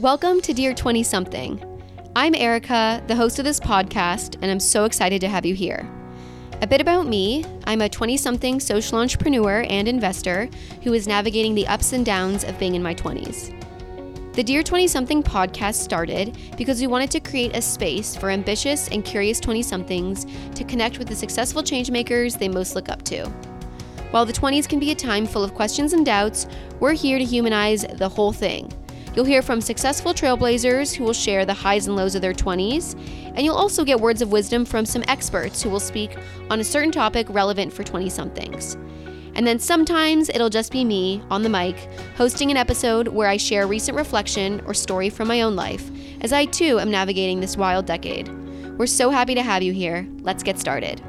Welcome to Dear 20 Something. I'm Erica, the host of this podcast, and I'm so excited to have you here. A bit about me I'm a 20 something social entrepreneur and investor who is navigating the ups and downs of being in my 20s. The Dear 20 something podcast started because we wanted to create a space for ambitious and curious 20 somethings to connect with the successful changemakers they most look up to. While the 20s can be a time full of questions and doubts, we're here to humanize the whole thing. You'll hear from successful trailblazers who will share the highs and lows of their 20s, and you'll also get words of wisdom from some experts who will speak on a certain topic relevant for 20 somethings. And then sometimes it'll just be me on the mic hosting an episode where I share recent reflection or story from my own life, as I too am navigating this wild decade. We're so happy to have you here. Let's get started.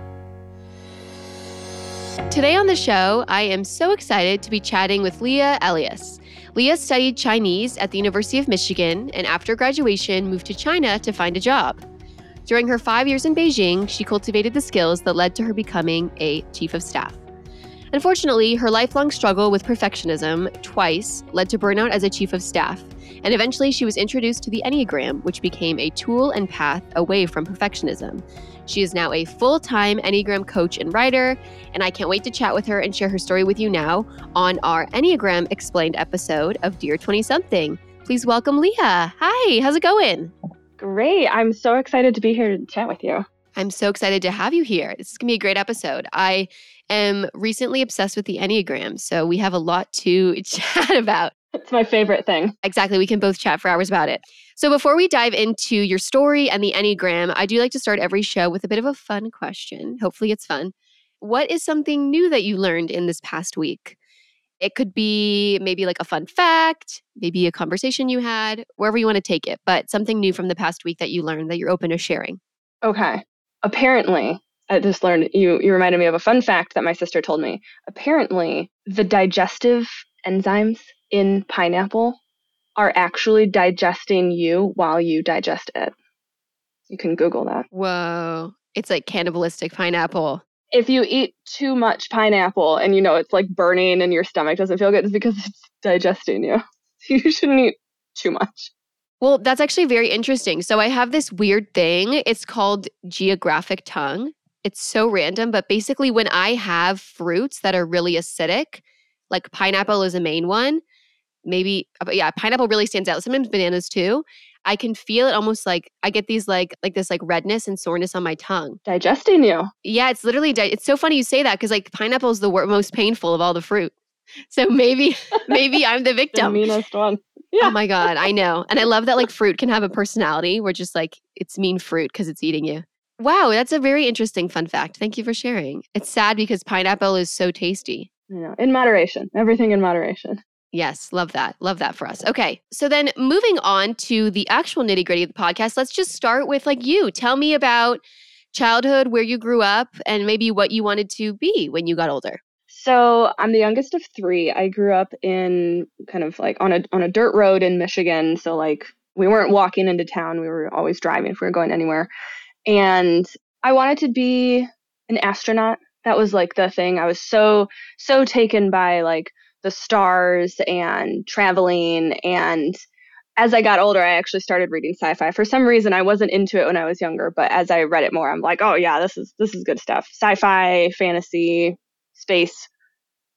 Today on the show, I am so excited to be chatting with Leah Elias. Leah studied Chinese at the University of Michigan and after graduation moved to China to find a job. During her five years in Beijing, she cultivated the skills that led to her becoming a chief of staff. Unfortunately, her lifelong struggle with perfectionism twice led to burnout as a chief of staff, and eventually she was introduced to the Enneagram, which became a tool and path away from perfectionism. She is now a full time Enneagram coach and writer, and I can't wait to chat with her and share her story with you now on our Enneagram Explained episode of Dear 20 Something. Please welcome Leah. Hi, how's it going? Great. I'm so excited to be here to chat with you. I'm so excited to have you here. This is going to be a great episode. I am recently obsessed with the Enneagram, so we have a lot to chat about. It's my favorite thing. Exactly. We can both chat for hours about it. So, before we dive into your story and the Enneagram, I do like to start every show with a bit of a fun question. Hopefully, it's fun. What is something new that you learned in this past week? It could be maybe like a fun fact, maybe a conversation you had, wherever you want to take it, but something new from the past week that you learned that you're open to sharing. Okay. Apparently, I just learned you you reminded me of a fun fact that my sister told me. Apparently, the digestive enzymes in pineapple are actually digesting you while you digest it. You can Google that. Whoa. It's like cannibalistic pineapple. If you eat too much pineapple and you know it's like burning and your stomach doesn't feel good, it's because it's digesting you. You shouldn't eat too much. Well, that's actually very interesting. So I have this weird thing. It's called geographic tongue. It's so random, but basically, when I have fruits that are really acidic, like pineapple is a main one, maybe uh, yeah pineapple really stands out sometimes bananas too. I can feel it almost like i get these like like this like redness and soreness on my tongue. Digesting you. Yeah it's literally di- it's so funny you say that because like pineapple is the wor- most painful of all the fruit. So maybe maybe i'm the victim. the meanest one. Yeah. oh my god i know. And i love that like fruit can have a personality we're just like it's mean fruit because it's eating you. Wow that's a very interesting fun fact. Thank you for sharing. It's sad because pineapple is so tasty. You know in moderation everything in moderation Yes, love that. Love that for us. Okay. So then moving on to the actual nitty gritty of the podcast, let's just start with like you. Tell me about childhood, where you grew up, and maybe what you wanted to be when you got older. So I'm the youngest of three. I grew up in kind of like on a on a dirt road in Michigan. So like we weren't walking into town. We were always driving if we were going anywhere. And I wanted to be an astronaut. That was like the thing. I was so so taken by like the stars and traveling and as I got older, I actually started reading sci-fi. For some reason, I wasn't into it when I was younger, but as I read it more, I'm like, oh yeah, this is this is good stuff. Sci-fi, fantasy, space,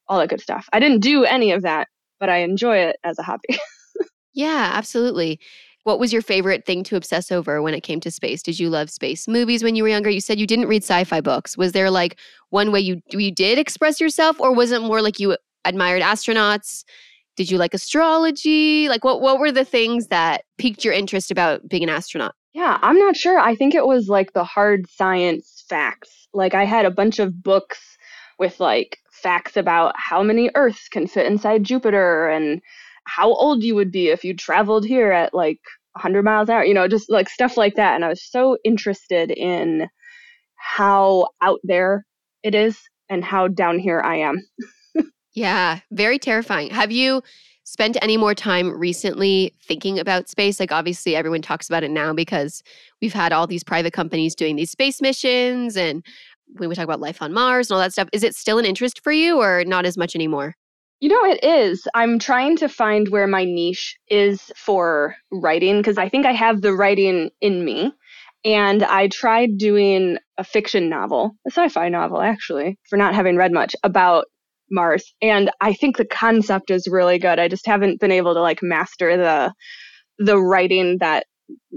all that good stuff. I didn't do any of that, but I enjoy it as a hobby. yeah, absolutely. What was your favorite thing to obsess over when it came to space? Did you love space movies when you were younger? You said you didn't read sci-fi books. Was there like one way you you did express yourself, or was it more like you admired astronauts? Did you like astrology? Like what what were the things that piqued your interest about being an astronaut? Yeah, I'm not sure. I think it was like the hard science facts. Like I had a bunch of books with like facts about how many Earths can fit inside Jupiter and how old you would be if you traveled here at like 100 miles an hour, you know, just like stuff like that. And I was so interested in how out there it is and how down here I am. Yeah, very terrifying. Have you spent any more time recently thinking about space? Like, obviously, everyone talks about it now because we've had all these private companies doing these space missions and when we talk about life on Mars and all that stuff. Is it still an interest for you or not as much anymore? You know, it is. I'm trying to find where my niche is for writing because I think I have the writing in me. And I tried doing a fiction novel, a sci fi novel, actually, for not having read much about Mars. And I think the concept is really good. I just haven't been able to like master the the writing that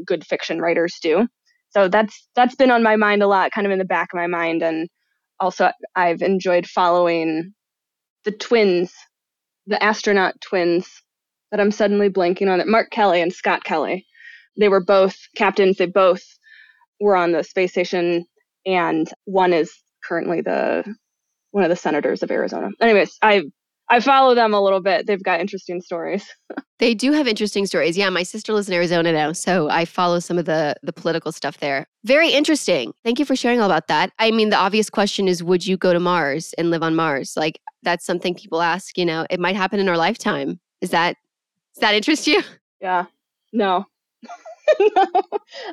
good fiction writers do. So that's that's been on my mind a lot, kind of in the back of my mind. And also I've enjoyed following the twins, the astronaut twins that I'm suddenly blanking on it. Mark Kelly and Scott Kelly. They were both captains. They both were on the space station, and one is currently the one of the senators of Arizona. Anyways, I I follow them a little bit. They've got interesting stories. they do have interesting stories. Yeah, my sister lives in Arizona now, so I follow some of the the political stuff there. Very interesting. Thank you for sharing all about that. I mean, the obvious question is would you go to Mars and live on Mars? Like that's something people ask, you know. It might happen in our lifetime. Is that does that interest you? Yeah. No. no.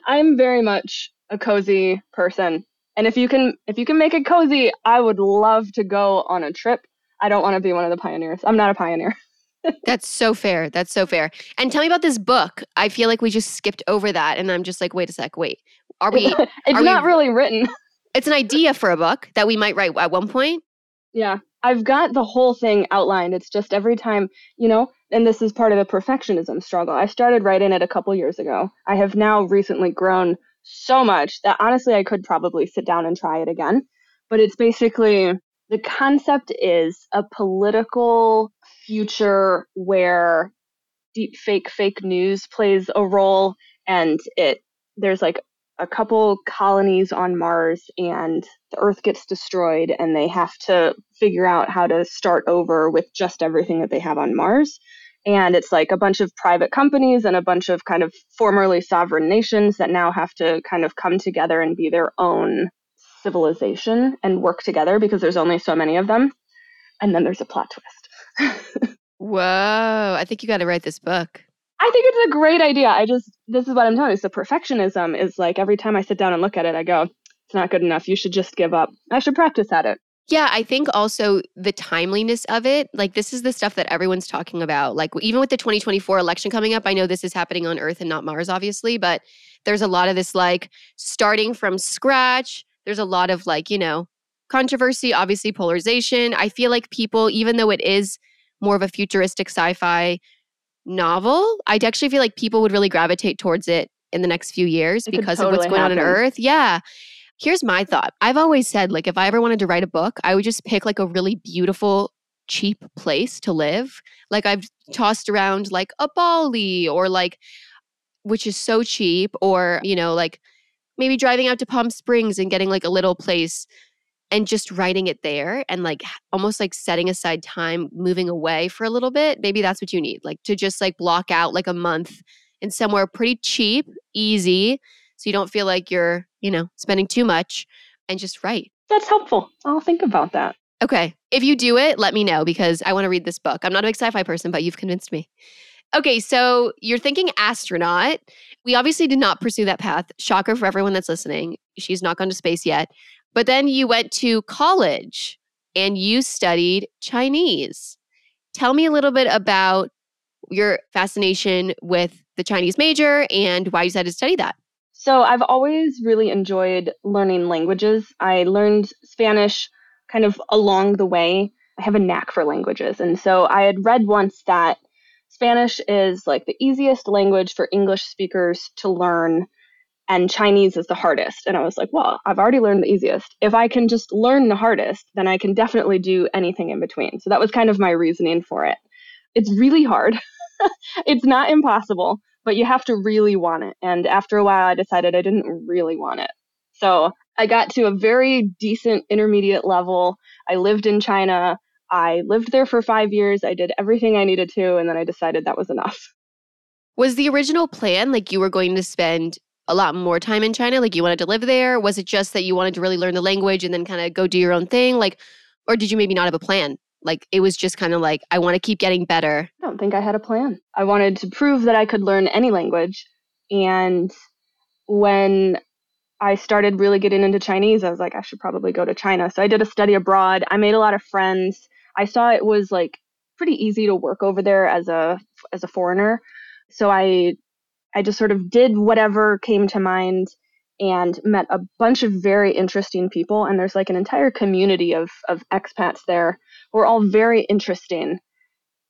I'm very much a cozy person. And if you can if you can make it cozy, I would love to go on a trip. I don't want to be one of the pioneers. I'm not a pioneer. That's so fair. That's so fair. And tell me about this book. I feel like we just skipped over that and I'm just like, wait a sec, wait. Are we It's are not we, really written. It's an idea for a book that we might write at one point. Yeah. I've got the whole thing outlined. It's just every time, you know, and this is part of the perfectionism struggle. I started writing it a couple years ago. I have now recently grown so much that honestly I could probably sit down and try it again. But it's basically the concept is a political future where deep fake fake news plays a role and it there's like a couple colonies on Mars and the earth gets destroyed and they have to figure out how to start over with just everything that they have on Mars and it's like a bunch of private companies and a bunch of kind of formerly sovereign nations that now have to kind of come together and be their own civilization and work together because there's only so many of them. And then there's a plot twist. Whoa, I think you got to write this book. I think it's a great idea. I just, this is what I'm telling you. So, perfectionism is like every time I sit down and look at it, I go, it's not good enough. You should just give up. I should practice at it. Yeah, I think also the timeliness of it, like this is the stuff that everyone's talking about. Like even with the 2024 election coming up, I know this is happening on Earth and not Mars, obviously, but there's a lot of this like starting from scratch. There's a lot of like, you know, controversy, obviously polarization. I feel like people, even though it is more of a futuristic sci fi novel, I actually feel like people would really gravitate towards it in the next few years It because of what's going on on. Earth. Yeah. Here's my thought. I've always said, like, if I ever wanted to write a book, I would just pick like a really beautiful, cheap place to live. Like, I've tossed around like a Bali or like, which is so cheap, or, you know, like maybe driving out to Palm Springs and getting like a little place and just writing it there and like almost like setting aside time moving away for a little bit. Maybe that's what you need, like to just like block out like a month in somewhere pretty cheap, easy, so you don't feel like you're, you know, spending too much and just write. That's helpful. I'll think about that. Okay. If you do it, let me know because I want to read this book. I'm not a big sci fi person, but you've convinced me. Okay, so you're thinking astronaut. We obviously did not pursue that path. Shocker for everyone that's listening. She's not gone to space yet. But then you went to college and you studied Chinese. Tell me a little bit about your fascination with the Chinese major and why you decided to study that. So I've always really enjoyed learning languages. I learned Spanish kind of along the way. I have a knack for languages. And so I had read once that Spanish is like the easiest language for English speakers to learn and Chinese is the hardest. And I was like, well, I've already learned the easiest. If I can just learn the hardest, then I can definitely do anything in between. So that was kind of my reasoning for it. It's really hard. it's not impossible, but you have to really want it. And after a while, I decided I didn't really want it. So I got to a very decent intermediate level. I lived in China. I lived there for five years. I did everything I needed to, and then I decided that was enough. Was the original plan like you were going to spend a lot more time in China? Like you wanted to live there? Was it just that you wanted to really learn the language and then kind of go do your own thing? Like, or did you maybe not have a plan? Like it was just kind of like, I want to keep getting better. I don't think I had a plan. I wanted to prove that I could learn any language. And when I started really getting into Chinese, I was like, I should probably go to China. So I did a study abroad. I made a lot of friends. I saw it was like pretty easy to work over there as a as a foreigner. So I I just sort of did whatever came to mind and met a bunch of very interesting people and there's like an entire community of of expats there who are all very interesting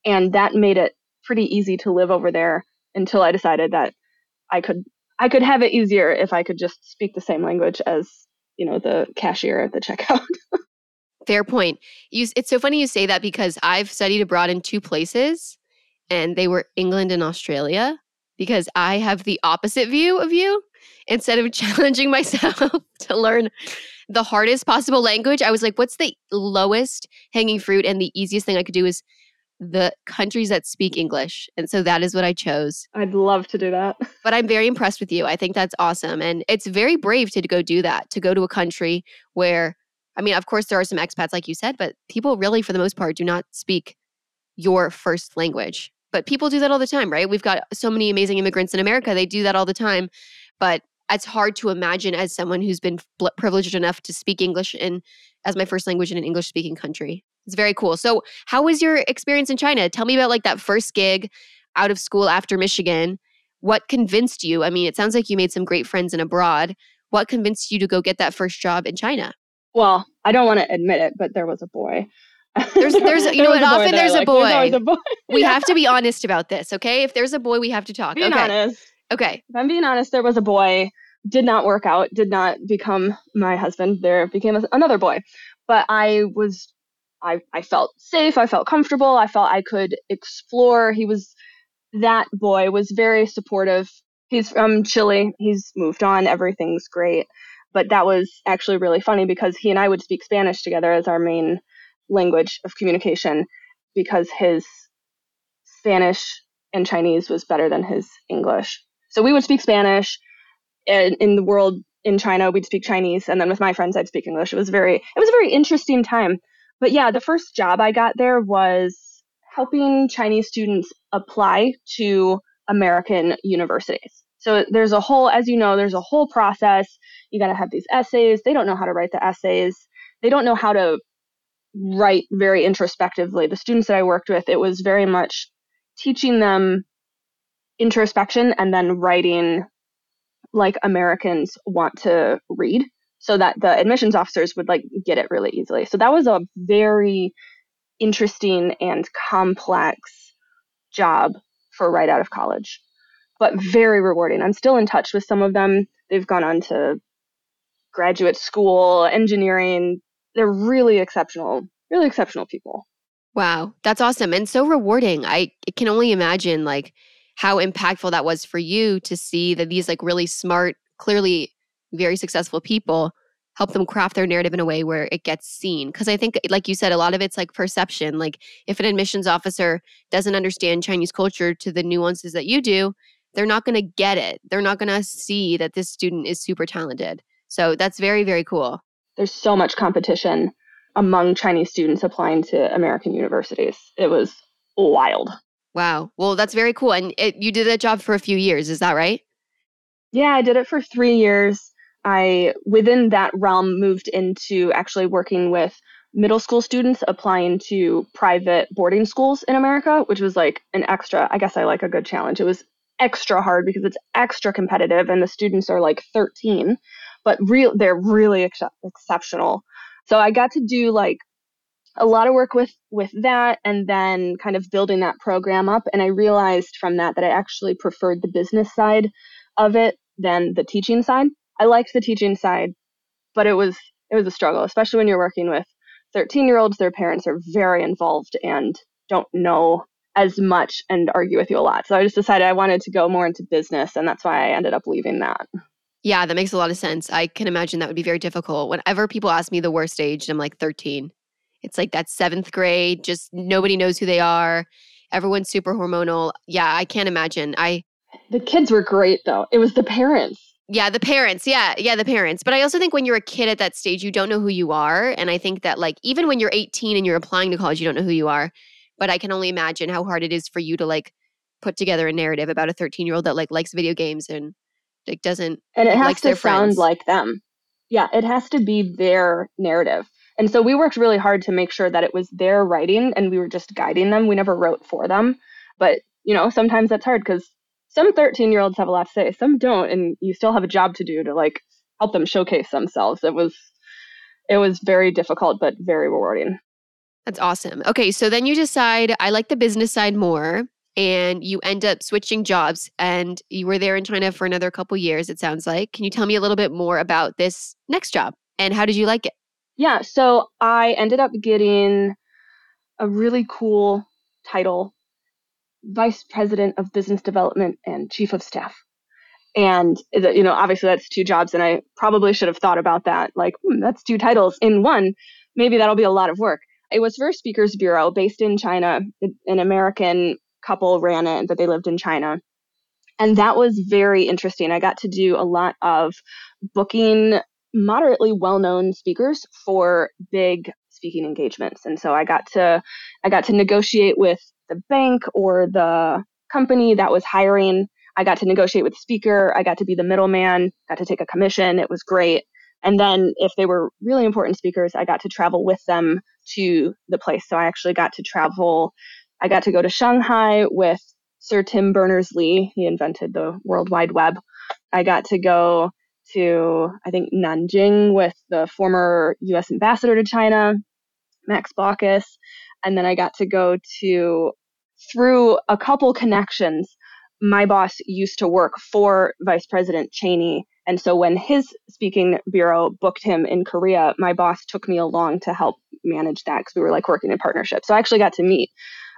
and that made it pretty easy to live over there until I decided that I could I could have it easier if I could just speak the same language as you know the cashier at the checkout. Fair point. You, it's so funny you say that because I've studied abroad in two places, and they were England and Australia. Because I have the opposite view of you. Instead of challenging myself to learn the hardest possible language, I was like, what's the lowest hanging fruit? And the easiest thing I could do is the countries that speak English. And so that is what I chose. I'd love to do that. But I'm very impressed with you. I think that's awesome. And it's very brave to go do that, to go to a country where, I mean, of course, there are some expats, like you said, but people really, for the most part, do not speak your first language. But people do that all the time, right? We've got so many amazing immigrants in America. They do that all the time. But it's hard to imagine as someone who's been privileged enough to speak English in as my first language in an English speaking country. It's very cool. So, how was your experience in China? Tell me about like that first gig out of school after Michigan. What convinced you? I mean, it sounds like you made some great friends in abroad. What convinced you to go get that first job in China? Well, I don't want to admit it, but there was a boy. There's, there's, you know what? Often there's a, boy. there's a boy. we have to be honest about this, okay? If there's a boy, we have to talk. Being okay. honest. Okay. If I'm being honest, there was a boy. Did not work out. Did not become my husband. There became another boy. But I was I, I felt safe. I felt comfortable. I felt I could explore. He was, that boy was very supportive. He's from Chile. He's moved on. Everything's great. But that was actually really funny because he and I would speak Spanish together as our main language of communication because his Spanish and Chinese was better than his English. So we would speak Spanish. And in the world in China, we'd speak Chinese, and then with my friends, I'd speak English. It was very, it was a very interesting time but yeah, the first job I got there was helping Chinese students apply to American universities. So there's a whole, as you know, there's a whole process. You got to have these essays. They don't know how to write the essays. They don't know how to write very introspectively. The students that I worked with, it was very much teaching them introspection and then writing like Americans want to read so that the admissions officers would like get it really easily. So that was a very interesting and complex job for right out of college, but very rewarding. I'm still in touch with some of them. They've gone on to graduate school, engineering. They're really exceptional, really exceptional people. Wow, that's awesome and so rewarding. I can only imagine like how impactful that was for you to see that these like really smart, clearly very successful people help them craft their narrative in a way where it gets seen. Because i think like you said a lot of it's like perception. Like if an admissions officer doesn't understand chinese culture to the nuances that you do they're not going to get it. They're not going to see that this student is super talented. So that's very very cool. There's so much competition among chinese students applying to american universities. It was wild wow well that's very cool and it, you did that job for a few years is that right yeah, I did it for three years. I, within that realm, moved into actually working with middle school students applying to private boarding schools in America, which was like an extra, I guess I like a good challenge. It was extra hard because it's extra competitive and the students are like 13, but real they're really ex- exceptional. So I got to do like a lot of work with with that and then kind of building that program up and I realized from that that I actually preferred the business side of it than the teaching side. I liked the teaching side, but it was it was a struggle, especially when you're working with 13 year olds. Their parents are very involved and don't know as much and argue with you a lot. So I just decided I wanted to go more into business, and that's why I ended up leaving that. Yeah, that makes a lot of sense. I can imagine that would be very difficult. Whenever people ask me the worst age, I'm like 13. It's like that seventh grade, just nobody knows who they are. Everyone's super hormonal. Yeah, I can't imagine. I the kids were great though. It was the parents. Yeah, the parents. Yeah, yeah, the parents. But I also think when you're a kid at that stage, you don't know who you are. And I think that, like, even when you're 18 and you're applying to college, you don't know who you are. But I can only imagine how hard it is for you to, like, put together a narrative about a 13 year old that, like, likes video games and, like, doesn't. And it has to sound like them. Yeah, it has to be their narrative. And so we worked really hard to make sure that it was their writing and we were just guiding them. We never wrote for them. But, you know, sometimes that's hard because some 13 year olds have a lot to say, some don't. And you still have a job to do to like help them showcase themselves. It was, it was very difficult, but very rewarding. That's awesome. Okay. So then you decide, I like the business side more and you end up switching jobs and you were there in China for another couple years it sounds like. Can you tell me a little bit more about this next job and how did you like it? Yeah, so I ended up getting a really cool title, Vice President of Business Development and Chief of Staff. And you know, obviously that's two jobs and I probably should have thought about that like, hmm, that's two titles in one. Maybe that'll be a lot of work. It was for speakers bureau based in China, an American couple ran it, but they lived in China. And that was very interesting. I got to do a lot of booking moderately well-known speakers for big speaking engagements. And so I got to I got to negotiate with the bank or the company that was hiring. I got to negotiate with the speaker. I got to be the middleman, got to take a commission. It was great. And then if they were really important speakers, I got to travel with them to the place. So I actually got to travel I got to go to Shanghai with Sir Tim Berners Lee. He invented the World Wide Web. I got to go to, I think, Nanjing with the former US ambassador to China, Max Baucus. And then I got to go to, through a couple connections, my boss used to work for Vice President Cheney. And so when his speaking bureau booked him in Korea, my boss took me along to help manage that because we were like working in partnership. So I actually got to meet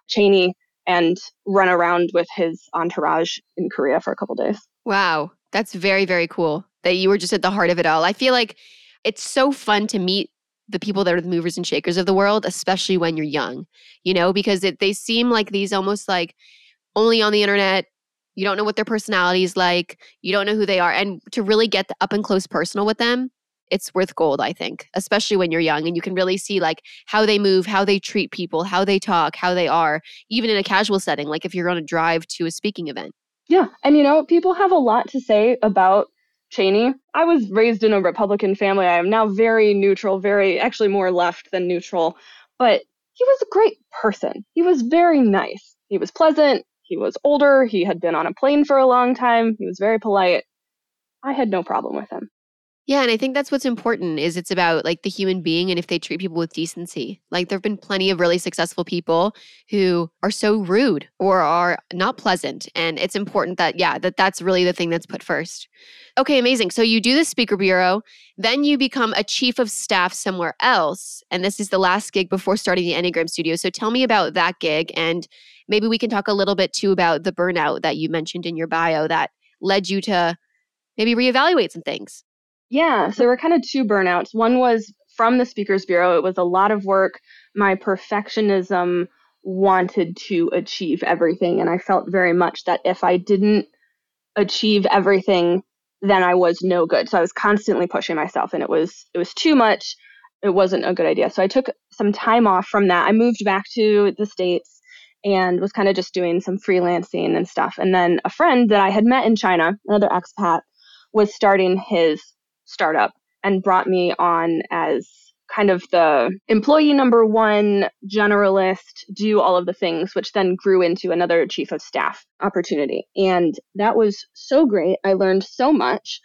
Cheney and run around with his entourage in Korea for a couple days. Wow, that's very very cool that you were just at the heart of it all. I feel like it's so fun to meet the people that are the movers and shakers of the world, especially when you're young, you know, because it, they seem like these almost like only on the internet. You don't know what their personality is like. You don't know who they are. And to really get up and close personal with them, it's worth gold, I think, especially when you're young and you can really see like how they move, how they treat people, how they talk, how they are, even in a casual setting, like if you're on a drive to a speaking event. Yeah. And you know, people have a lot to say about Cheney. I was raised in a Republican family. I am now very neutral, very actually more left than neutral, but he was a great person. He was very nice. He was pleasant. He was older. He had been on a plane for a long time. He was very polite. I had no problem with him. Yeah, and I think that's what's important is it's about like the human being and if they treat people with decency. Like there've been plenty of really successful people who are so rude or are not pleasant and it's important that yeah, that that's really the thing that's put first. Okay, amazing. So you do the speaker bureau, then you become a chief of staff somewhere else and this is the last gig before starting the Enneagram studio. So tell me about that gig and maybe we can talk a little bit too about the burnout that you mentioned in your bio that led you to maybe reevaluate some things. Yeah, so there were kind of two burnouts. One was from the Speakers Bureau. It was a lot of work. My perfectionism wanted to achieve everything. And I felt very much that if I didn't achieve everything, then I was no good. So I was constantly pushing myself and it was it was too much. It wasn't a good idea. So I took some time off from that. I moved back to the States and was kind of just doing some freelancing and stuff. And then a friend that I had met in China, another expat, was starting his startup and brought me on as kind of the employee number one generalist, do all of the things, which then grew into another chief of staff opportunity. And that was so great. I learned so much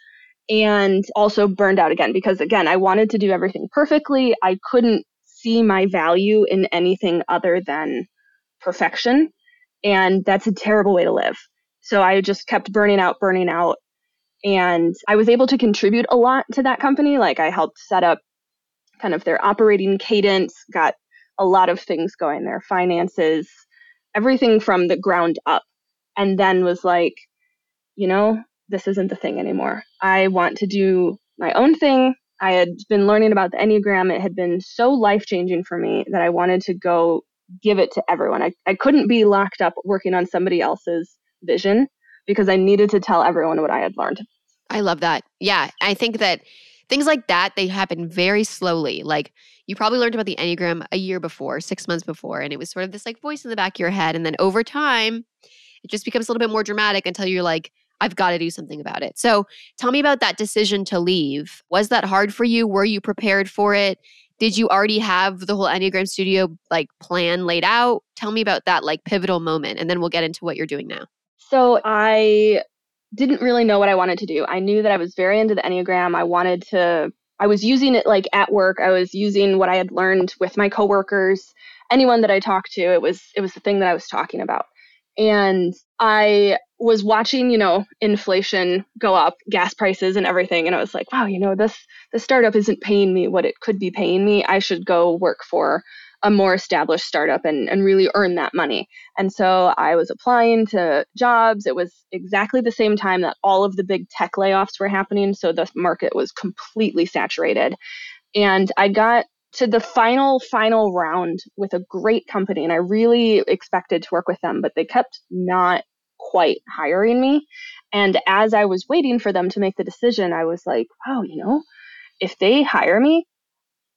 and also burned out again because, again, I wanted to do everything perfectly. I couldn't see my value in anything other than perfection. And that's a terrible way to live. So I just kept burning out, burning out. And I was able to contribute a lot to that company. Like I helped set up kind of their operating cadence, got a lot of things going, their finances, everything from the ground up. And then was like, you know, this isn't the thing anymore. I want to do my own thing. I had been learning about the Enneagram. It had been so life changing for me that I wanted to go give it to everyone. I, I couldn't be locked up working on somebody else's vision because I needed to tell everyone what I had learned. I love that. Yeah. I think that things like that, they happen very slowly. Like you probably learned about the Enneagram a year before, six months before, and it was sort of this like voice in the back of your head. And then over time, it just becomes a little bit more dramatic until you're like, I've got to do something about it. So tell me about that decision to leave. Was that hard for you? Were you prepared for it? did you already have the whole Enneagram studio like plan laid out? Tell me about that like pivotal moment and then we'll get into what you're doing now. So I didn't really know what I wanted to do. I knew that I was very into the Enneagram. I wanted to I was using it like at work. I was using what I had learned with my coworkers, anyone that I talked to. It was it was the thing that I was talking about. And I was watching, you know, inflation go up, gas prices and everything, and I was like, wow, you know, this the startup isn't paying me what it could be paying me. I should go work for a more established startup and, and really earn that money. And so I was applying to jobs. It was exactly the same time that all of the big tech layoffs were happening. So the market was completely saturated. And I got to the final, final round with a great company. And I really expected to work with them, but they kept not quite hiring me. And as I was waiting for them to make the decision, I was like, wow, you know, if they hire me,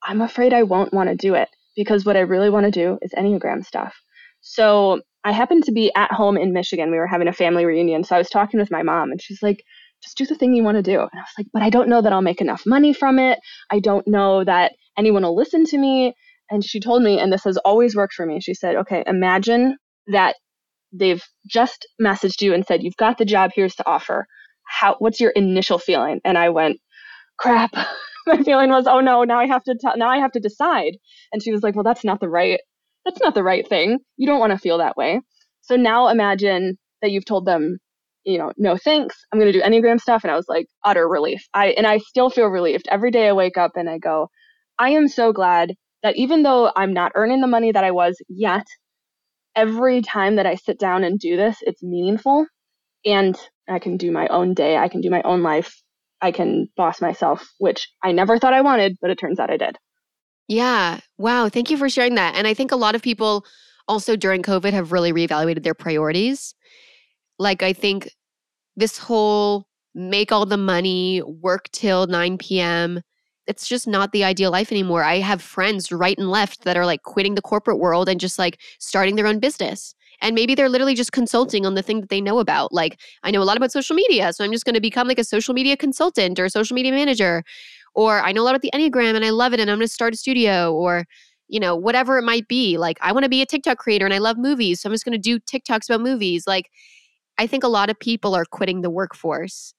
I'm afraid I won't want to do it because what I really want to do is Enneagram stuff. So I happened to be at home in Michigan. We were having a family reunion. So I was talking with my mom, and she's like, just do the thing you want to do. And I was like, but I don't know that I'll make enough money from it. I don't know that anyone will listen to me. And she told me, and this has always worked for me, she said, okay, imagine that they've just messaged you and said, you've got the job, here's the offer. How, what's your initial feeling? And I went, crap. my feeling was, oh no, now I have to, now I have to decide. And she was like, well, that's not the right, that's not the right thing. You don't want to feel that way. So now imagine that you've told them you know, no thanks. I'm going to do Enneagram stuff. And I was like, utter relief. I, and I still feel relieved. Every day I wake up and I go, I am so glad that even though I'm not earning the money that I was yet, every time that I sit down and do this, it's meaningful. And I can do my own day. I can do my own life. I can boss myself, which I never thought I wanted, but it turns out I did. Yeah. Wow. Thank you for sharing that. And I think a lot of people also during COVID have really reevaluated their priorities like, I think this whole make all the money, work till 9 p.m., it's just not the ideal life anymore. I have friends right and left that are like quitting the corporate world and just like starting their own business. And maybe they're literally just consulting on the thing that they know about. Like, I know a lot about social media, so I'm just going to become like a social media consultant or a social media manager. Or I know a lot about the Enneagram and I love it and I'm going to start a studio or, you know, whatever it might be. Like, I want to be a TikTok creator and I love movies, so I'm just going to do TikToks about movies. Like, I think a lot of people are quitting the workforce.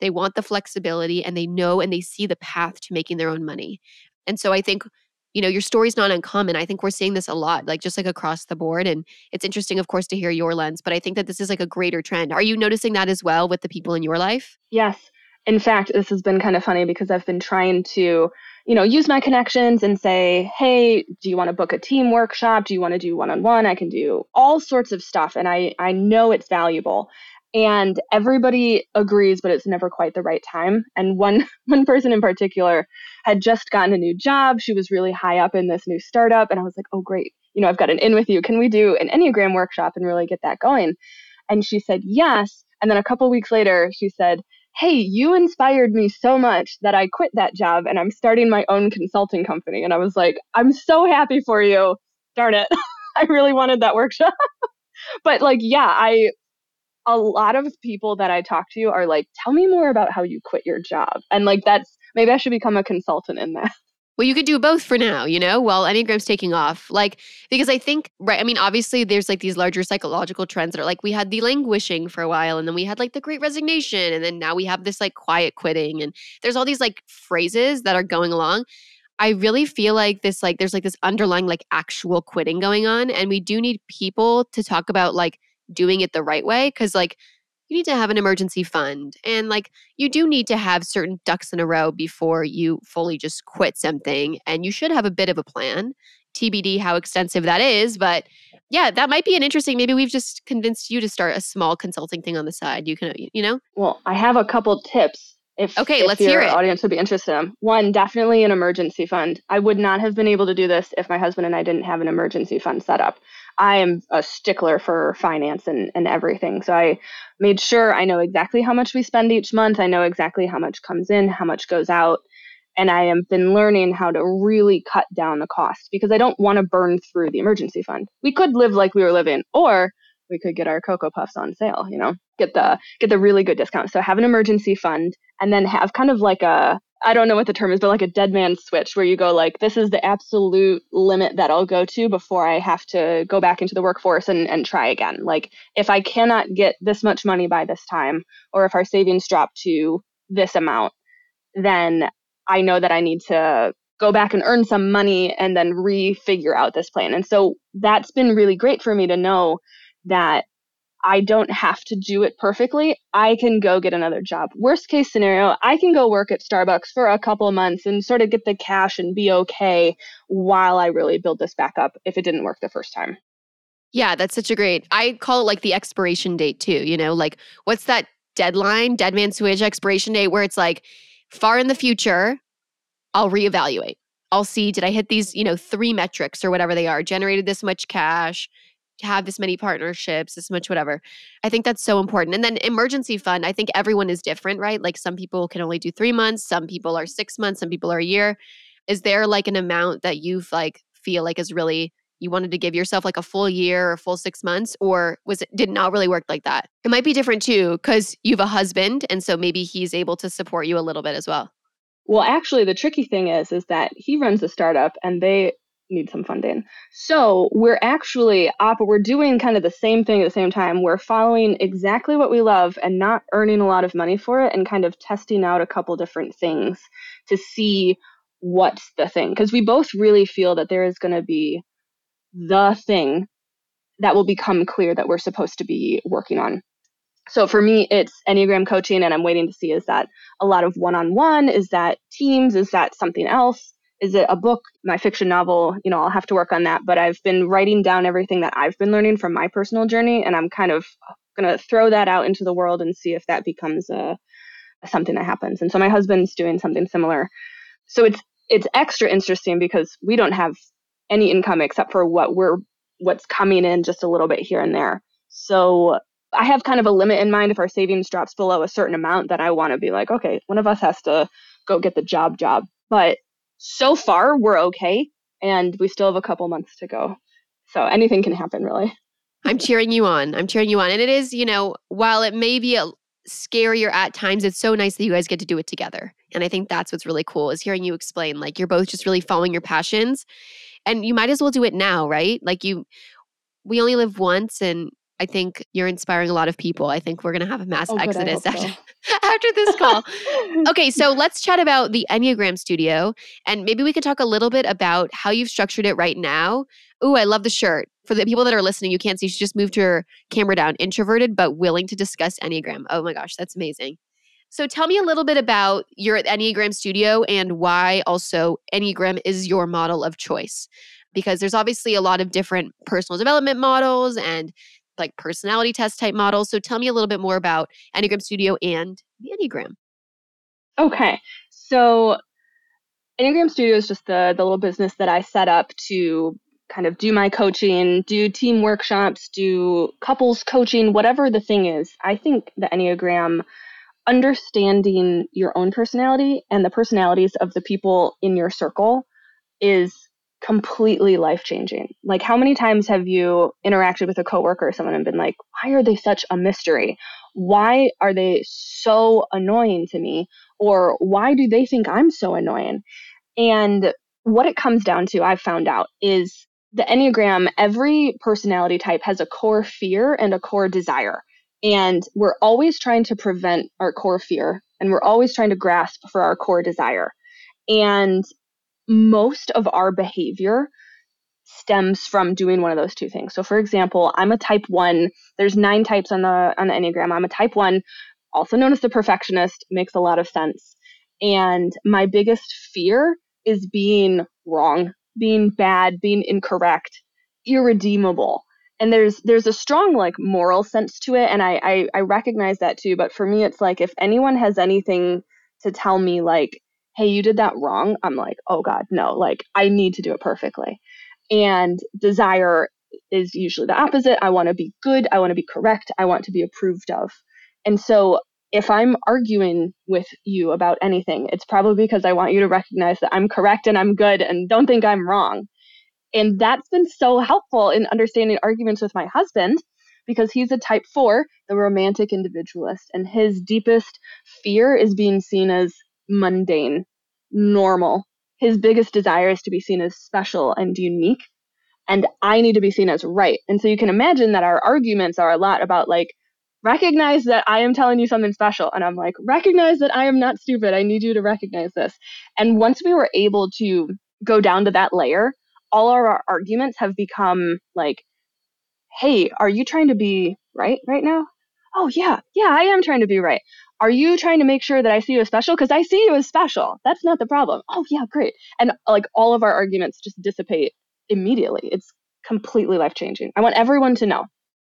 They want the flexibility and they know and they see the path to making their own money. And so I think, you know, your story's not uncommon. I think we're seeing this a lot, like just like across the board. And it's interesting, of course, to hear your lens, but I think that this is like a greater trend. Are you noticing that as well with the people in your life? Yes. In fact, this has been kind of funny because I've been trying to you know, use my connections and say, hey, do you want to book a team workshop? Do you want to do one on one? I can do all sorts of stuff. And I, I know it's valuable. And everybody agrees, but it's never quite the right time. And one one person in particular had just gotten a new job. She was really high up in this new startup. And I was like, oh great, you know, I've got an in with you. Can we do an Enneagram workshop and really get that going? And she said yes. And then a couple weeks later, she said, hey, you inspired me so much that I quit that job and I'm starting my own consulting company. And I was like, I'm so happy for you. Darn it. I really wanted that workshop. but like, yeah, I, a lot of people that I talk to are like, tell me more about how you quit your job. And like, that's maybe I should become a consultant in that. Well, you could do both for now, you know, while Enneagram's taking off. Like, because I think, right, I mean, obviously there's like these larger psychological trends that are like we had the languishing for a while, and then we had like the great resignation, and then now we have this like quiet quitting. And there's all these like phrases that are going along. I really feel like this, like, there's like this underlying like actual quitting going on. And we do need people to talk about like doing it the right way. Cause like, you need to have an emergency fund and like you do need to have certain ducks in a row before you fully just quit something and you should have a bit of a plan tbd how extensive that is but yeah that might be an interesting maybe we've just convinced you to start a small consulting thing on the side you can you know well i have a couple tips if okay if let's your hear it audience would be interested in one definitely an emergency fund i would not have been able to do this if my husband and i didn't have an emergency fund set up I am a stickler for finance and, and everything. So I made sure I know exactly how much we spend each month. I know exactly how much comes in, how much goes out. And I have been learning how to really cut down the cost because I don't want to burn through the emergency fund. We could live like we were living, or we could get our cocoa puffs on sale, you know, get the get the really good discount. So have an emergency fund and then have kind of like a I don't know what the term is, but like a dead man switch where you go like, this is the absolute limit that I'll go to before I have to go back into the workforce and, and try again. Like if I cannot get this much money by this time, or if our savings drop to this amount, then I know that I need to go back and earn some money and then refigure out this plan. And so that's been really great for me to know that I don't have to do it perfectly. I can go get another job. Worst case scenario, I can go work at Starbucks for a couple of months and sort of get the cash and be okay while I really build this back up if it didn't work the first time. Yeah, that's such a great. I call it like the expiration date too, you know, like what's that deadline, dead man switch expiration date where it's like far in the future, I'll reevaluate. I'll see did I hit these, you know, three metrics or whatever they are, generated this much cash, have this many partnerships, this much whatever. I think that's so important. And then emergency fund, I think everyone is different, right? Like some people can only do 3 months, some people are 6 months, some people are a year. Is there like an amount that you've like feel like is really you wanted to give yourself like a full year or full 6 months or was it did not really work like that? It might be different too cuz you have a husband and so maybe he's able to support you a little bit as well. Well, actually the tricky thing is is that he runs a startup and they need some funding. So we're actually op- we're doing kind of the same thing at the same time. We're following exactly what we love and not earning a lot of money for it and kind of testing out a couple different things to see what's the thing. Because we both really feel that there is going to be the thing that will become clear that we're supposed to be working on. So for me, it's Enneagram coaching, and I'm waiting to see is that a lot of one on one? Is that teams? Is that something else? Is it a book my fiction novel you know i'll have to work on that. But i've been writing down everything that i've been learning from my personal journey and i'm kind of going to throw that out into the world and see if that becomes a, something that happens. And so my husband's doing something similar. So it's it's extra interesting because we don't have any income except for what we're what's coming in just a little bit here and there. So i have kind of a limit in mind if our savings drops below a certain amount that i want to be like okay one of us has to go get the job job. But so far we're okay and we still have a couple months to go. So anything can happen really. I'm cheering you on. I'm cheering you on. And it is, you know, while it may be scarier at times, it's so nice that you guys get to do it together. And I think that's what's really cool is hearing you explain like you're both just really following your passions and you might as well do it now, right? Like you we only live once and I think you're inspiring a lot of people. I think we're going to have a mass oh, exodus after, so. after this call. okay, so let's chat about the Enneagram Studio and maybe we could talk a little bit about how you've structured it right now. Ooh, I love the shirt. For the people that are listening, you can't see, she just moved her camera down, introverted but willing to discuss Enneagram. Oh my gosh, that's amazing. So tell me a little bit about your Enneagram Studio and why also Enneagram is your model of choice because there's obviously a lot of different personal development models and like personality test type models. So tell me a little bit more about Enneagram Studio and the Enneagram. Okay. So Enneagram Studio is just the, the little business that I set up to kind of do my coaching, do team workshops, do couples coaching, whatever the thing is. I think the Enneagram understanding your own personality and the personalities of the people in your circle is completely life changing. Like, how many times have you interacted with a coworker or someone and been like, why are they such a mystery? Why are they so annoying to me? Or why do they think I'm so annoying? And what it comes down to, I've found out, is the Enneagram, every personality type has a core fear and a core desire. And we're always trying to prevent our core fear and we're always trying to grasp for our core desire. And most of our behavior stems from doing one of those two things. So for example, I'm a type 1. There's 9 types on the on the Enneagram. I'm a type 1, also known as the perfectionist, makes a lot of sense. And my biggest fear is being wrong, being bad, being incorrect, irredeemable. And there's there's a strong like moral sense to it and I, I I recognize that too, but for me it's like if anyone has anything to tell me like hey, you did that wrong, I'm like, oh God, no, like I need to do it perfectly. And desire is usually the opposite. I want to be good. I want to be correct. I want to be approved of. And so if I'm arguing with you about anything, it's probably because I want you to recognize that I'm correct and I'm good and don't think I'm wrong. And that's been so helpful in understanding arguments with my husband because he's a type four, the romantic individualist, and his deepest fear is being seen as mundane normal. His biggest desire is to be seen as special and unique. And I need to be seen as right. And so you can imagine that our arguments are a lot about like, recognize that I am telling you something special. And I'm like, recognize that I am not stupid. I need you to recognize this. And once we were able to go down to that layer, all our arguments have become like, hey, are you trying to be right right now? Oh, yeah, yeah, I am trying to be right. Are you trying to make sure that I see you as special? Because I see you as special. That's not the problem. Oh, yeah, great. And like all of our arguments just dissipate immediately. It's completely life changing. I want everyone to know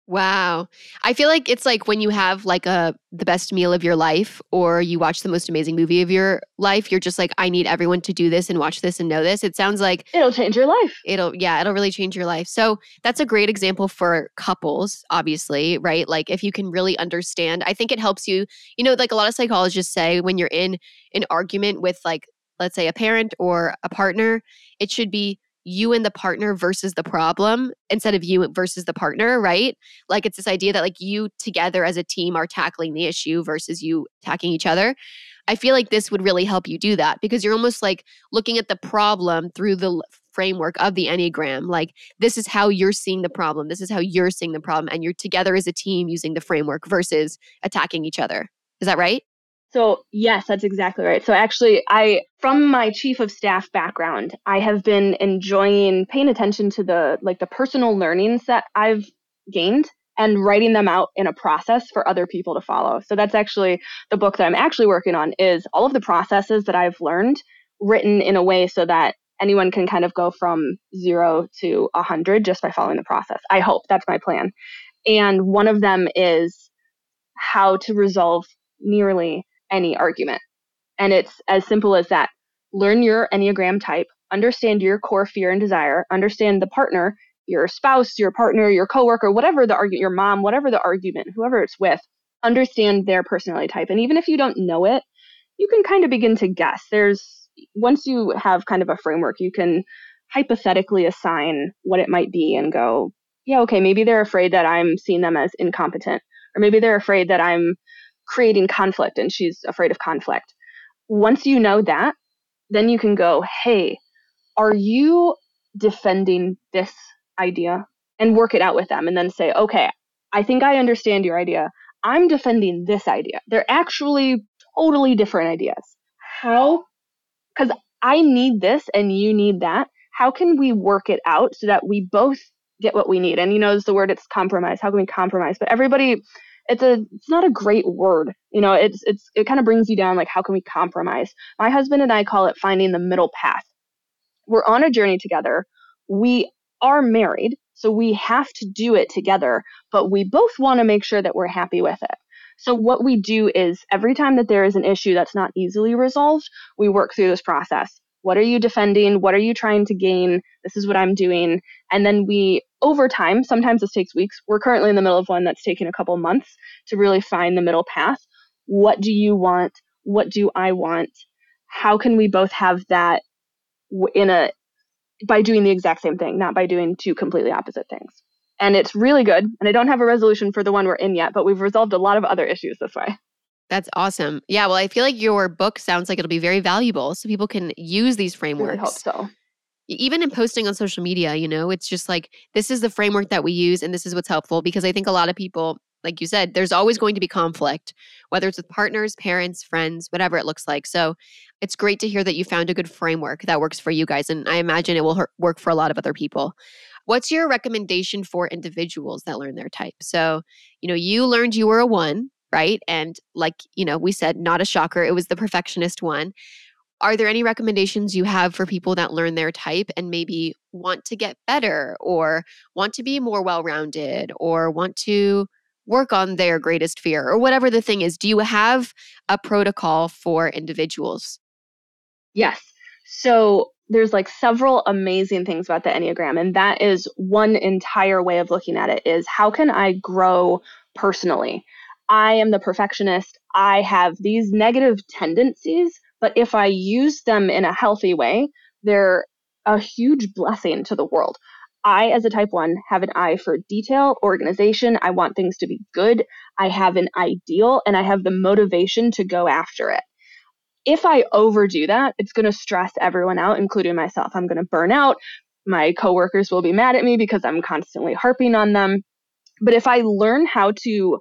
Wow. I feel like it's like when you have like a the best meal of your life or you watch the most amazing movie of your life, you're just like I need everyone to do this and watch this and know this. It sounds like it'll change your life. It'll yeah, it'll really change your life. So, that's a great example for couples, obviously, right? Like if you can really understand, I think it helps you, you know, like a lot of psychologists say when you're in an argument with like let's say a parent or a partner, it should be you and the partner versus the problem instead of you versus the partner, right? Like it's this idea that like you together as a team are tackling the issue versus you attacking each other. I feel like this would really help you do that because you're almost like looking at the problem through the framework of the Enneagram. Like, this is how you're seeing the problem. This is how you're seeing the problem. And you're together as a team using the framework versus attacking each other. Is that right? So, yes, that's exactly right. So, actually, I, from my chief of staff background, I have been enjoying paying attention to the like the personal learnings that I've gained and writing them out in a process for other people to follow. So, that's actually the book that I'm actually working on is all of the processes that I've learned written in a way so that anyone can kind of go from 0 to a 100 just by following the process. I hope that's my plan. And one of them is how to resolve nearly any argument. And it's as simple as that. Learn your Enneagram type, understand your core fear and desire, understand the partner, your spouse, your partner, your coworker, whatever the argument, your mom, whatever the argument, whoever it's with, understand their personality type. And even if you don't know it, you can kind of begin to guess. There's once you have kind of a framework, you can hypothetically assign what it might be and go, yeah, okay, maybe they're afraid that I'm seeing them as incompetent, or maybe they're afraid that I'm creating conflict and she's afraid of conflict. Once you know that, then you can go, hey, are you defending this idea? And work it out with them and then say, okay, I think I understand your idea. I'm defending this idea. They're actually totally different ideas. How? Because I need this and you need that. How can we work it out so that we both get what we need? And you know, the word it's compromise. How can we compromise? But everybody it's a it's not a great word you know it's it's it kind of brings you down like how can we compromise? My husband and i call it finding the middle path. We're on a journey together we are married so we have to do it together but we both want to make sure that we're happy with it. So what we do is every time that there is an issue that's not easily resolved we work through this process what are you defending? What are you trying to gain? This is what I'm doing. And then we, over time, sometimes this takes weeks. We're currently in the middle of one that's taking a couple months to really find the middle path. What do you want? What do I want? How can we both have that in a by doing the exact same thing, not by doing two completely opposite things. And it's really good. And I don't have a resolution for the one we're in yet, but we've resolved a lot of other issues this way. That's awesome. Yeah, well, I feel like your book sounds like it'll be very valuable so people can use these frameworks. I really hope so. Even in posting on social media, you know, it's just like this is the framework that we use and this is what's helpful because I think a lot of people, like you said, there's always going to be conflict, whether it's with partners, parents, friends, whatever it looks like. So it's great to hear that you found a good framework that works for you guys. And I imagine it will work for a lot of other people. What's your recommendation for individuals that learn their type? So, you know, you learned you were a one, right? And like, you know, we said, not a shocker, it was the perfectionist one. Are there any recommendations you have for people that learn their type and maybe want to get better or want to be more well rounded or want to work on their greatest fear or whatever the thing is? Do you have a protocol for individuals? Yes. So there's like several amazing things about the Enneagram, and that is one entire way of looking at it is how can I grow personally? I am the perfectionist. I have these negative tendencies, but if I use them in a healthy way, they're a huge blessing to the world. I, as a type one, have an eye for detail, organization. I want things to be good. I have an ideal and I have the motivation to go after it. if I overdo that, it's going to stress everyone out, including myself. I'm going to burn out. My coworkers will be mad at me because I'm constantly harping on them. But if I learn how to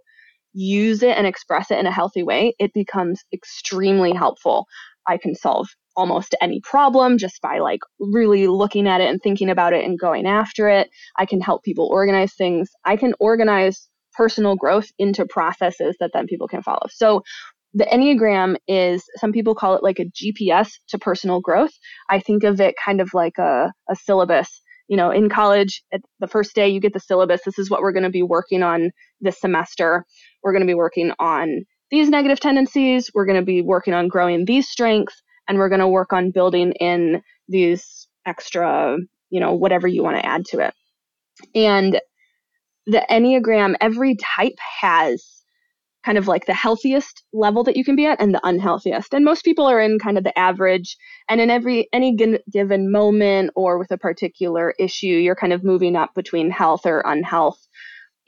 use it and express it in a healthy way, it becomes extremely helpful. I can solve almost any problem just by like really looking at it and thinking about it and going after it. I can help people organize things. I can organize personal growth into processes that then people can follow. So the Enneagram is, some people call it like a GPS to personal growth. I think of it kind of like a, a syllabus. You know, in college, at the first day you get the syllabus. This is what we're going to be working on this semester. We're going to be working on these negative tendencies. We're going to be working on growing these strengths. And we're going to work on building in these extra, you know, whatever you want to add to it. And the Enneagram, every type has kind of like the healthiest level that you can be at and the unhealthiest. And most people are in kind of the average. And in every any given moment or with a particular issue, you're kind of moving up between health or unhealth.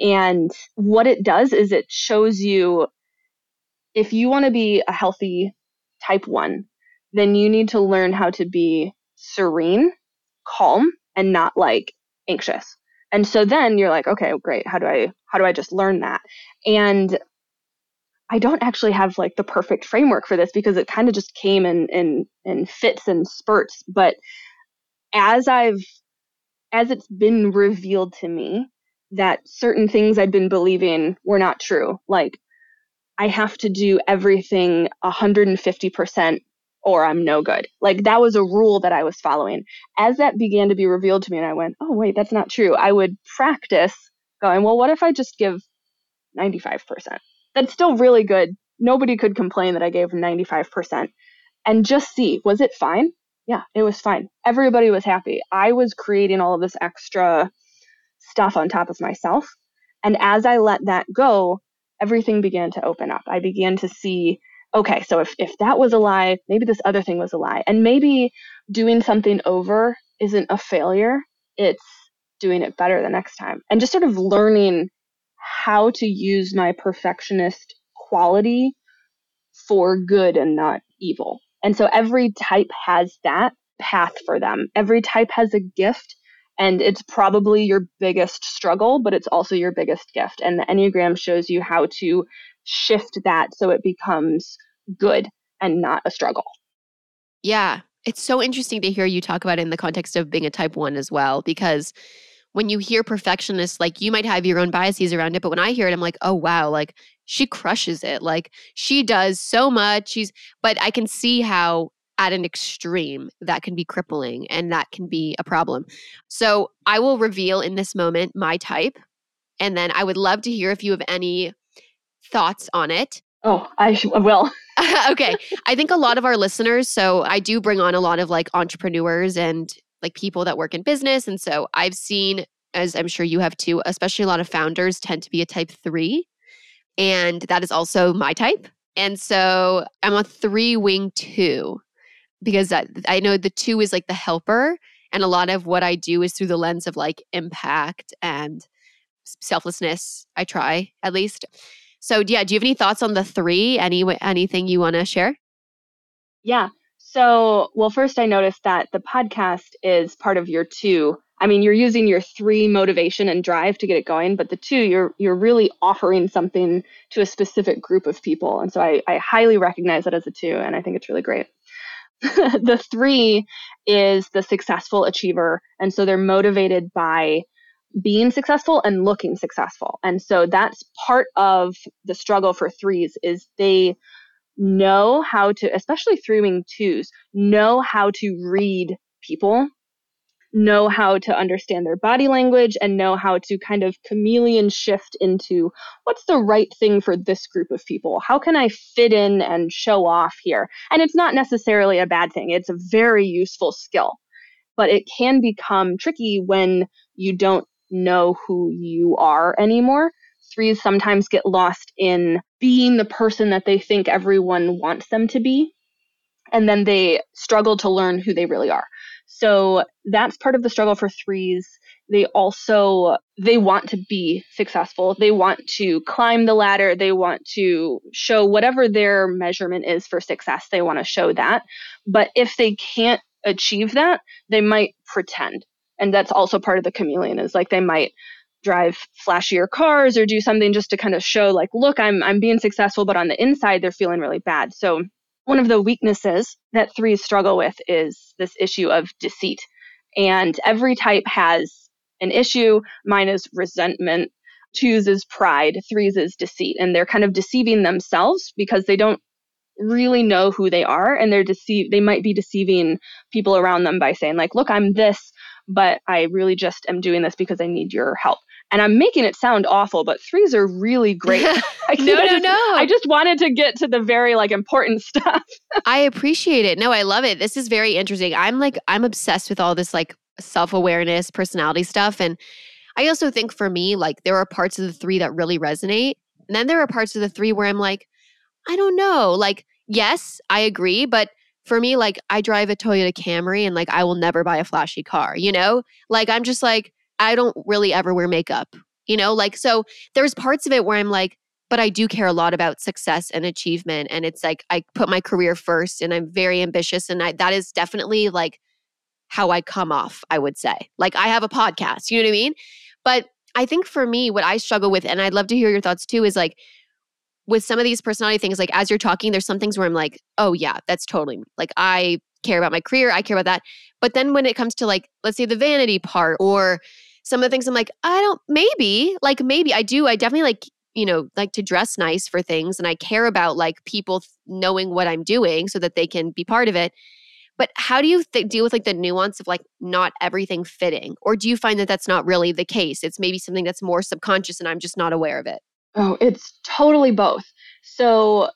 And what it does is it shows you if you want to be a healthy type 1, then you need to learn how to be serene, calm, and not like anxious. And so then you're like, okay, great. How do I how do I just learn that? And I don't actually have like the perfect framework for this because it kind of just came in in in fits and spurts. But as I've as it's been revealed to me that certain things I'd been believing were not true, like I have to do everything 150% or I'm no good. Like that was a rule that I was following. As that began to be revealed to me, and I went, oh, wait, that's not true, I would practice going, well, what if I just give 95%? that's still really good. Nobody could complain that I gave 95%. And just see, was it fine? Yeah, it was fine. Everybody was happy. I was creating all of this extra stuff on top of myself. And as I let that go, everything began to open up. I began to see, okay, so if, if that was a lie, maybe this other thing was a lie. And maybe doing something over isn't a failure, it's doing it better the next time. And just sort of learning how to use my perfectionist quality for good and not evil. And so every type has that path for them. Every type has a gift, and it's probably your biggest struggle, but it's also your biggest gift. And the Enneagram shows you how to shift that so it becomes good and not a struggle. Yeah. It's so interesting to hear you talk about it in the context of being a type one as well, because when you hear perfectionist, like you might have your own biases around it, but when I hear it, I'm like, oh wow, like she crushes it. Like she does so much. She's, but I can see how at an extreme that can be crippling and that can be a problem. So I will reveal in this moment my type, and then I would love to hear if you have any thoughts on it. Oh, I uh, will. okay. I think a lot of our listeners, so I do bring on a lot of like entrepreneurs and like people that work in business. And so I've seen, as I'm sure you have too, especially a lot of founders tend to be a type three. And that is also my type. And so I'm a three wing two because I know the two is like the helper. And a lot of what I do is through the lens of like impact and selflessness. I try at least. So yeah, do you have any thoughts on the three? Any anything you want to share? Yeah. So, well, first I noticed that the podcast is part of your two. I mean, you're using your three motivation and drive to get it going, but the two, you're you're really offering something to a specific group of people. And so I, I highly recognize that as a two, and I think it's really great. the three is the successful achiever. And so they're motivated by being successful and looking successful. And so that's part of the struggle for threes is they know how to, especially three wing twos, know how to read people, know how to understand their body language, and know how to kind of chameleon shift into what's the right thing for this group of people? How can I fit in and show off here? And it's not necessarily a bad thing, it's a very useful skill. But it can become tricky when you don't know who you are anymore threes sometimes get lost in being the person that they think everyone wants them to be. And then they struggle to learn who they really are. So that's part of the struggle for threes. They also they want to be successful. They want to climb the ladder. They want to show whatever their measurement is for success. They want to show that. But if they can't achieve that they might pretend. And that's also part of the chameleon is like they might drive flashier cars or do something just to kind of show like look i'm i'm being successful but on the inside they're feeling really bad. So one of the weaknesses that threes struggle with is this issue of deceit and every type has an issue. Mine is resentment. Twos is pride. Threes is deceit. And they're kind of deceiving themselves because they don't really know who they are and they're deceive they might be deceiving people around them by saying like look i'm this but i really just am doing this because i need your help and i'm making it sound awful but threes are really great no no I just, no i just wanted to get to the very like important stuff i appreciate it no i love it this is very interesting i'm like i'm obsessed with all this like self awareness, personality stuff. And I also think for me, like there are parts of the three that really resonate. And then there are parts of the three where I'm like, I don't know. Like, yes, I agree. But for me, like I drive a Toyota Camry and like I will never buy a flashy car, you know? Like I'm just like, I don't really ever wear makeup, you know? Like, so there's parts of it where I'm like, but I do care a lot about success and achievement. And it's like I put my career first and I'm very ambitious. And I, that is definitely like how I come off, I would say. Like I have a podcast, you know what I mean? But I think for me, what I struggle with, and I'd love to hear your thoughts too, is like with some of these personality things, like as you're talking, there's some things where I'm like, oh yeah, that's totally like I care about my career, I care about that. But then when it comes to like, let's say the vanity part or some of the things I'm like, I don't, maybe, like maybe I do. I definitely like, you know, like to dress nice for things and I care about like people knowing what I'm doing so that they can be part of it. But how do you th- deal with like the nuance of like not everything fitting? Or do you find that that's not really the case? It's maybe something that's more subconscious and I'm just not aware of it. Oh, it's totally both. So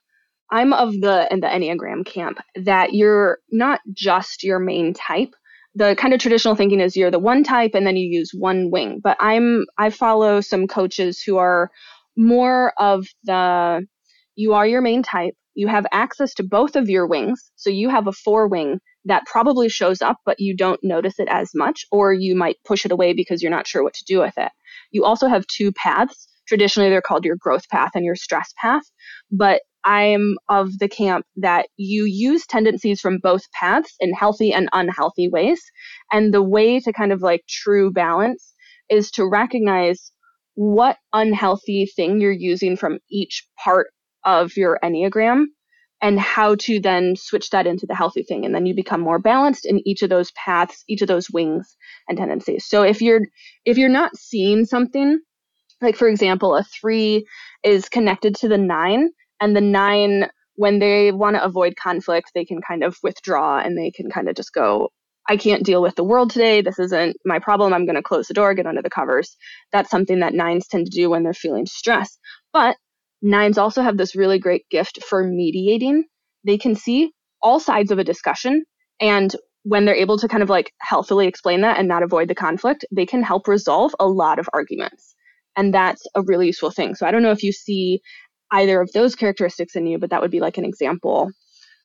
I'm of the in the Enneagram camp that you're not just your main type. The kind of traditional thinking is you're the one type and then you use one wing. But I'm I follow some coaches who are more of the you are your main type. You have access to both of your wings. So you have a four wing that probably shows up, but you don't notice it as much, or you might push it away because you're not sure what to do with it. You also have two paths. Traditionally, they're called your growth path and your stress path. But I'm of the camp that you use tendencies from both paths in healthy and unhealthy ways. And the way to kind of like true balance is to recognize what unhealthy thing you're using from each part of your Enneagram and how to then switch that into the healthy thing and then you become more balanced in each of those paths each of those wings and tendencies so if you're if you're not seeing something like for example a 3 is connected to the 9 and the 9 when they want to avoid conflict they can kind of withdraw and they can kind of just go I can't deal with the world today. This isn't my problem. I'm going to close the door, get under the covers. That's something that nines tend to do when they're feeling stress. But Nines also have this really great gift for mediating. They can see all sides of a discussion. And when they're able to kind of like healthily explain that and not avoid the conflict, they can help resolve a lot of arguments. And that's a really useful thing. So I don't know if you see either of those characteristics in you, but that would be like an example.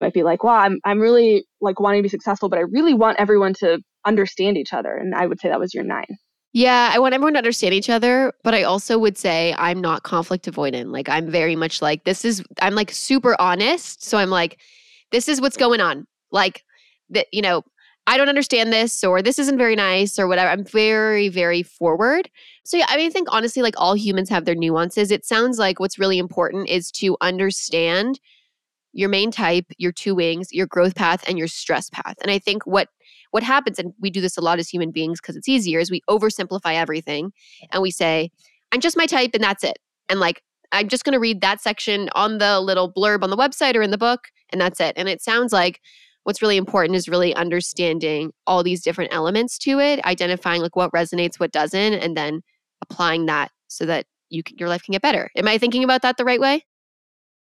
Might be like, well, I'm I'm really like wanting to be successful, but I really want everyone to understand each other. And I would say that was your nine. Yeah, I want everyone to understand each other, but I also would say I'm not conflict avoidant. Like I'm very much like this is I'm like super honest, so I'm like this is what's going on. Like that you know, I don't understand this or this isn't very nice or whatever. I'm very very forward. So yeah, I mean I think honestly like all humans have their nuances. It sounds like what's really important is to understand your main type, your two wings, your growth path and your stress path. And I think what what happens, and we do this a lot as human beings because it's easier, is we oversimplify everything and we say, I'm just my type and that's it. And like, I'm just going to read that section on the little blurb on the website or in the book, and that's it. And it sounds like what's really important is really understanding all these different elements to it, identifying like what resonates, what doesn't, and then applying that so that you can, your life can get better. Am I thinking about that the right way?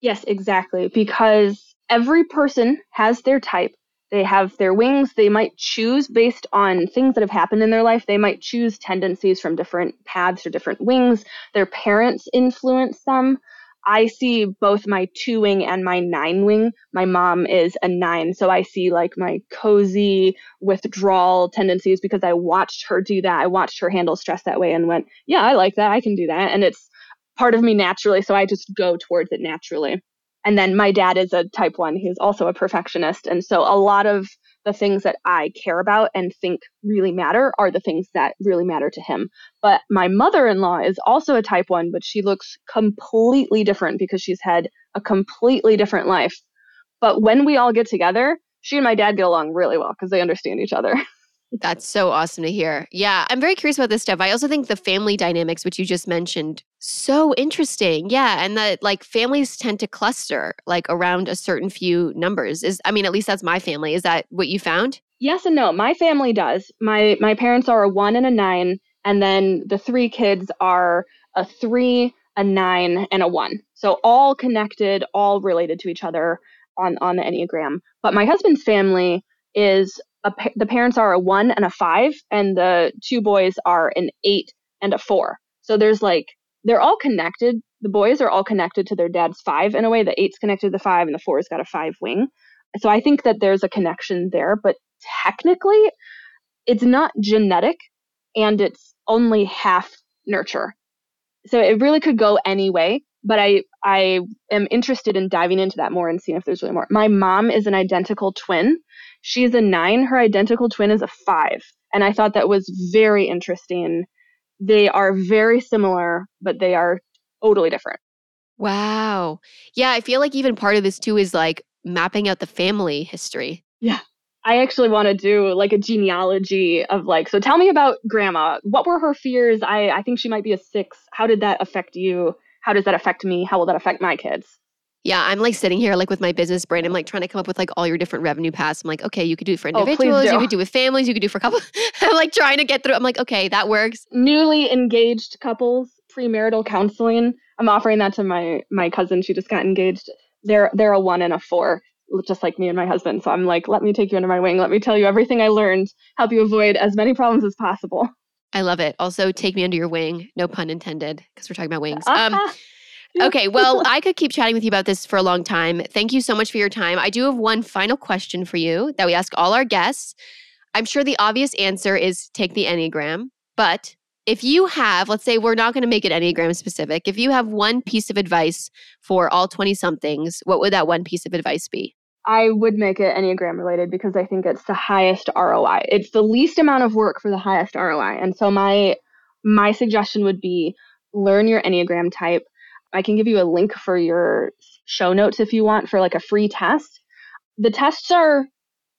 Yes, exactly. Because every person has their type, they have their wings. They might choose based on things that have happened in their life. They might choose tendencies from different paths or different wings. Their parents influence them. I see both my two wing and my nine wing. My mom is a nine, so I see like my cozy withdrawal tendencies because I watched her do that. I watched her handle stress that way and went, yeah, I like that. I can do that. And it's part of me naturally, so I just go towards it naturally. And then my dad is a type one. He's also a perfectionist. And so a lot of the things that I care about and think really matter are the things that really matter to him. But my mother in law is also a type one, but she looks completely different because she's had a completely different life. But when we all get together, she and my dad get along really well because they understand each other. That's so awesome to hear. Yeah, I'm very curious about this stuff. I also think the family dynamics, which you just mentioned, so interesting. Yeah, and that like families tend to cluster like around a certain few numbers. Is I mean, at least that's my family. Is that what you found? Yes and no. My family does. My my parents are a 1 and a 9 and then the three kids are a 3, a 9 and a 1. So all connected, all related to each other on on the Enneagram. But my husband's family is a, the parents are a one and a five, and the two boys are an eight and a four. So there's like they're all connected. The boys are all connected to their dad's five in a way. The eight's connected to the five, and the four's got a five wing. So I think that there's a connection there, but technically, it's not genetic, and it's only half nurture. So it really could go any way. But I I am interested in diving into that more and seeing if there's really more. My mom is an identical twin, She's a nine. Her identical twin is a five. And I thought that was very interesting. They are very similar, but they are totally different. Wow. Yeah, I feel like even part of this too is like mapping out the family history. Yeah. I actually want to do like a genealogy of like, so tell me about grandma. What were her fears? I, I think she might be a six. How did that affect you? How does that affect me? How will that affect my kids? Yeah, I'm like sitting here like with my business brain. I'm like trying to come up with like all your different revenue paths. I'm like, okay, you could do it for Oh, individuals, you could do it with families, you could do it for couples. I'm like trying to get through. I'm like, okay, that works. Newly engaged couples, premarital counseling. I'm offering that to my my cousin. She just got engaged. They're they're a one and a four, just like me and my husband. So I'm like, let me take you under my wing. Let me tell you everything I learned. Help you avoid as many problems as possible. I love it. Also, take me under your wing. No pun intended, because we're talking about wings. Um, Ah, yeah. Okay, well, I could keep chatting with you about this for a long time. Thank you so much for your time. I do have one final question for you that we ask all our guests. I'm sure the obvious answer is take the Enneagram, but if you have, let's say we're not going to make it Enneagram specific, if you have one piece of advice for all 20 somethings, what would that one piece of advice be? I would make it Enneagram related because I think it's the highest ROI. It's the least amount of work for the highest ROI. And so my my suggestion would be learn your Enneagram type. I can give you a link for your show notes if you want for like a free test. The tests are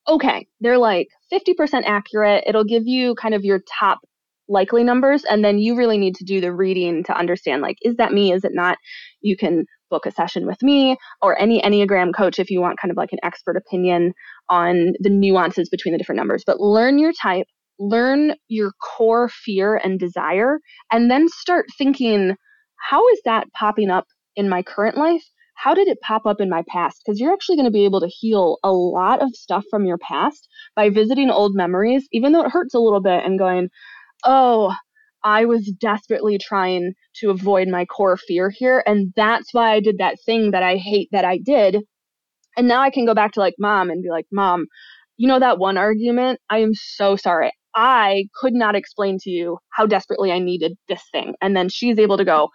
okay. They're like 50% accurate. It'll give you kind of your top likely numbers and then you really need to do the reading to understand like is that me is it not you can book a session with me or any enneagram coach if you want kind of like an expert opinion on the nuances between the different numbers but learn your type learn your core fear and desire and then start thinking how is that popping up in my current life how did it pop up in my past because you're actually going to be able to heal a lot of stuff from your past by visiting old memories even though it hurts a little bit and going oh, I was desperately trying to avoid my core fear here. And that's why I did that thing that I hate that I did. And now I can go back to like mom and be like, Mom, you know that one argument? I am so sorry. I could not explain to you how desperately I needed this thing. And then she's able to go,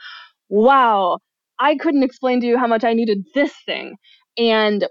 Wow, I couldn't explain to you how much I needed this thing. And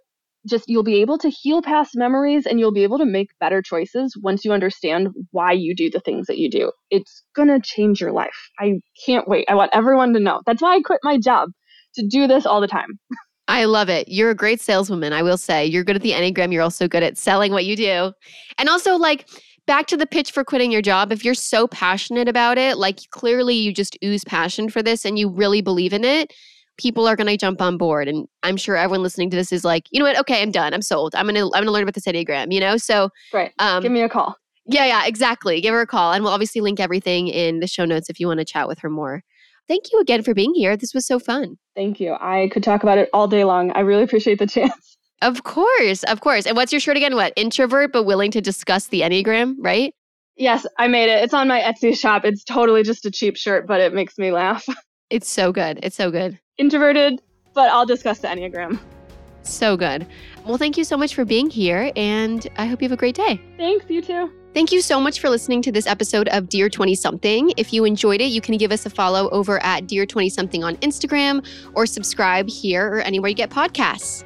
just you'll be able to heal past memories and you'll be able to make better choices once you understand why you do the things that you do. It's going to change your life. I can't wait. I want everyone to know. That's why I quit my job to do this all the time. I love it. You're a great saleswoman, I will say. You're good at the Enneagram. You're also good at selling what you do. And also, like, back to the pitch for quitting your job. If you're so passionate about it, like, clearly you just ooze passion for this and you really believe in it, people are going to jump on board. And I'm sure everyone listening to this is like, you know what? Okay, I'm done. I'm sold. I'm going to, I'm going to learn about this Enneagram, you know? So, right. um, Give me a call. yeah, yeah, exactly. Give her a call. And we'll obviously link everything in the show notes if you want to chat with her more. Thank you again for being here. This was so fun. Thank you. I could talk about it all day long. I really appreciate the chance. Of course, of course. And what's your shirt again? What? Introvert but willing to discuss the Enneagram, right? Yes, I made it. It's on my Etsy shop. It's totally just a cheap shirt, but it makes me laugh. It's so good. It's so good. introverted, but I'll discuss the Enneagram. So good. Well, thank you so much for being here, and I hope you have a great day. Thanks, you too. Thank you so much for listening to this episode of Dear 20 Something. If you enjoyed it, you can give us a follow over at Dear 20 Something on Instagram or subscribe here or anywhere you get podcasts.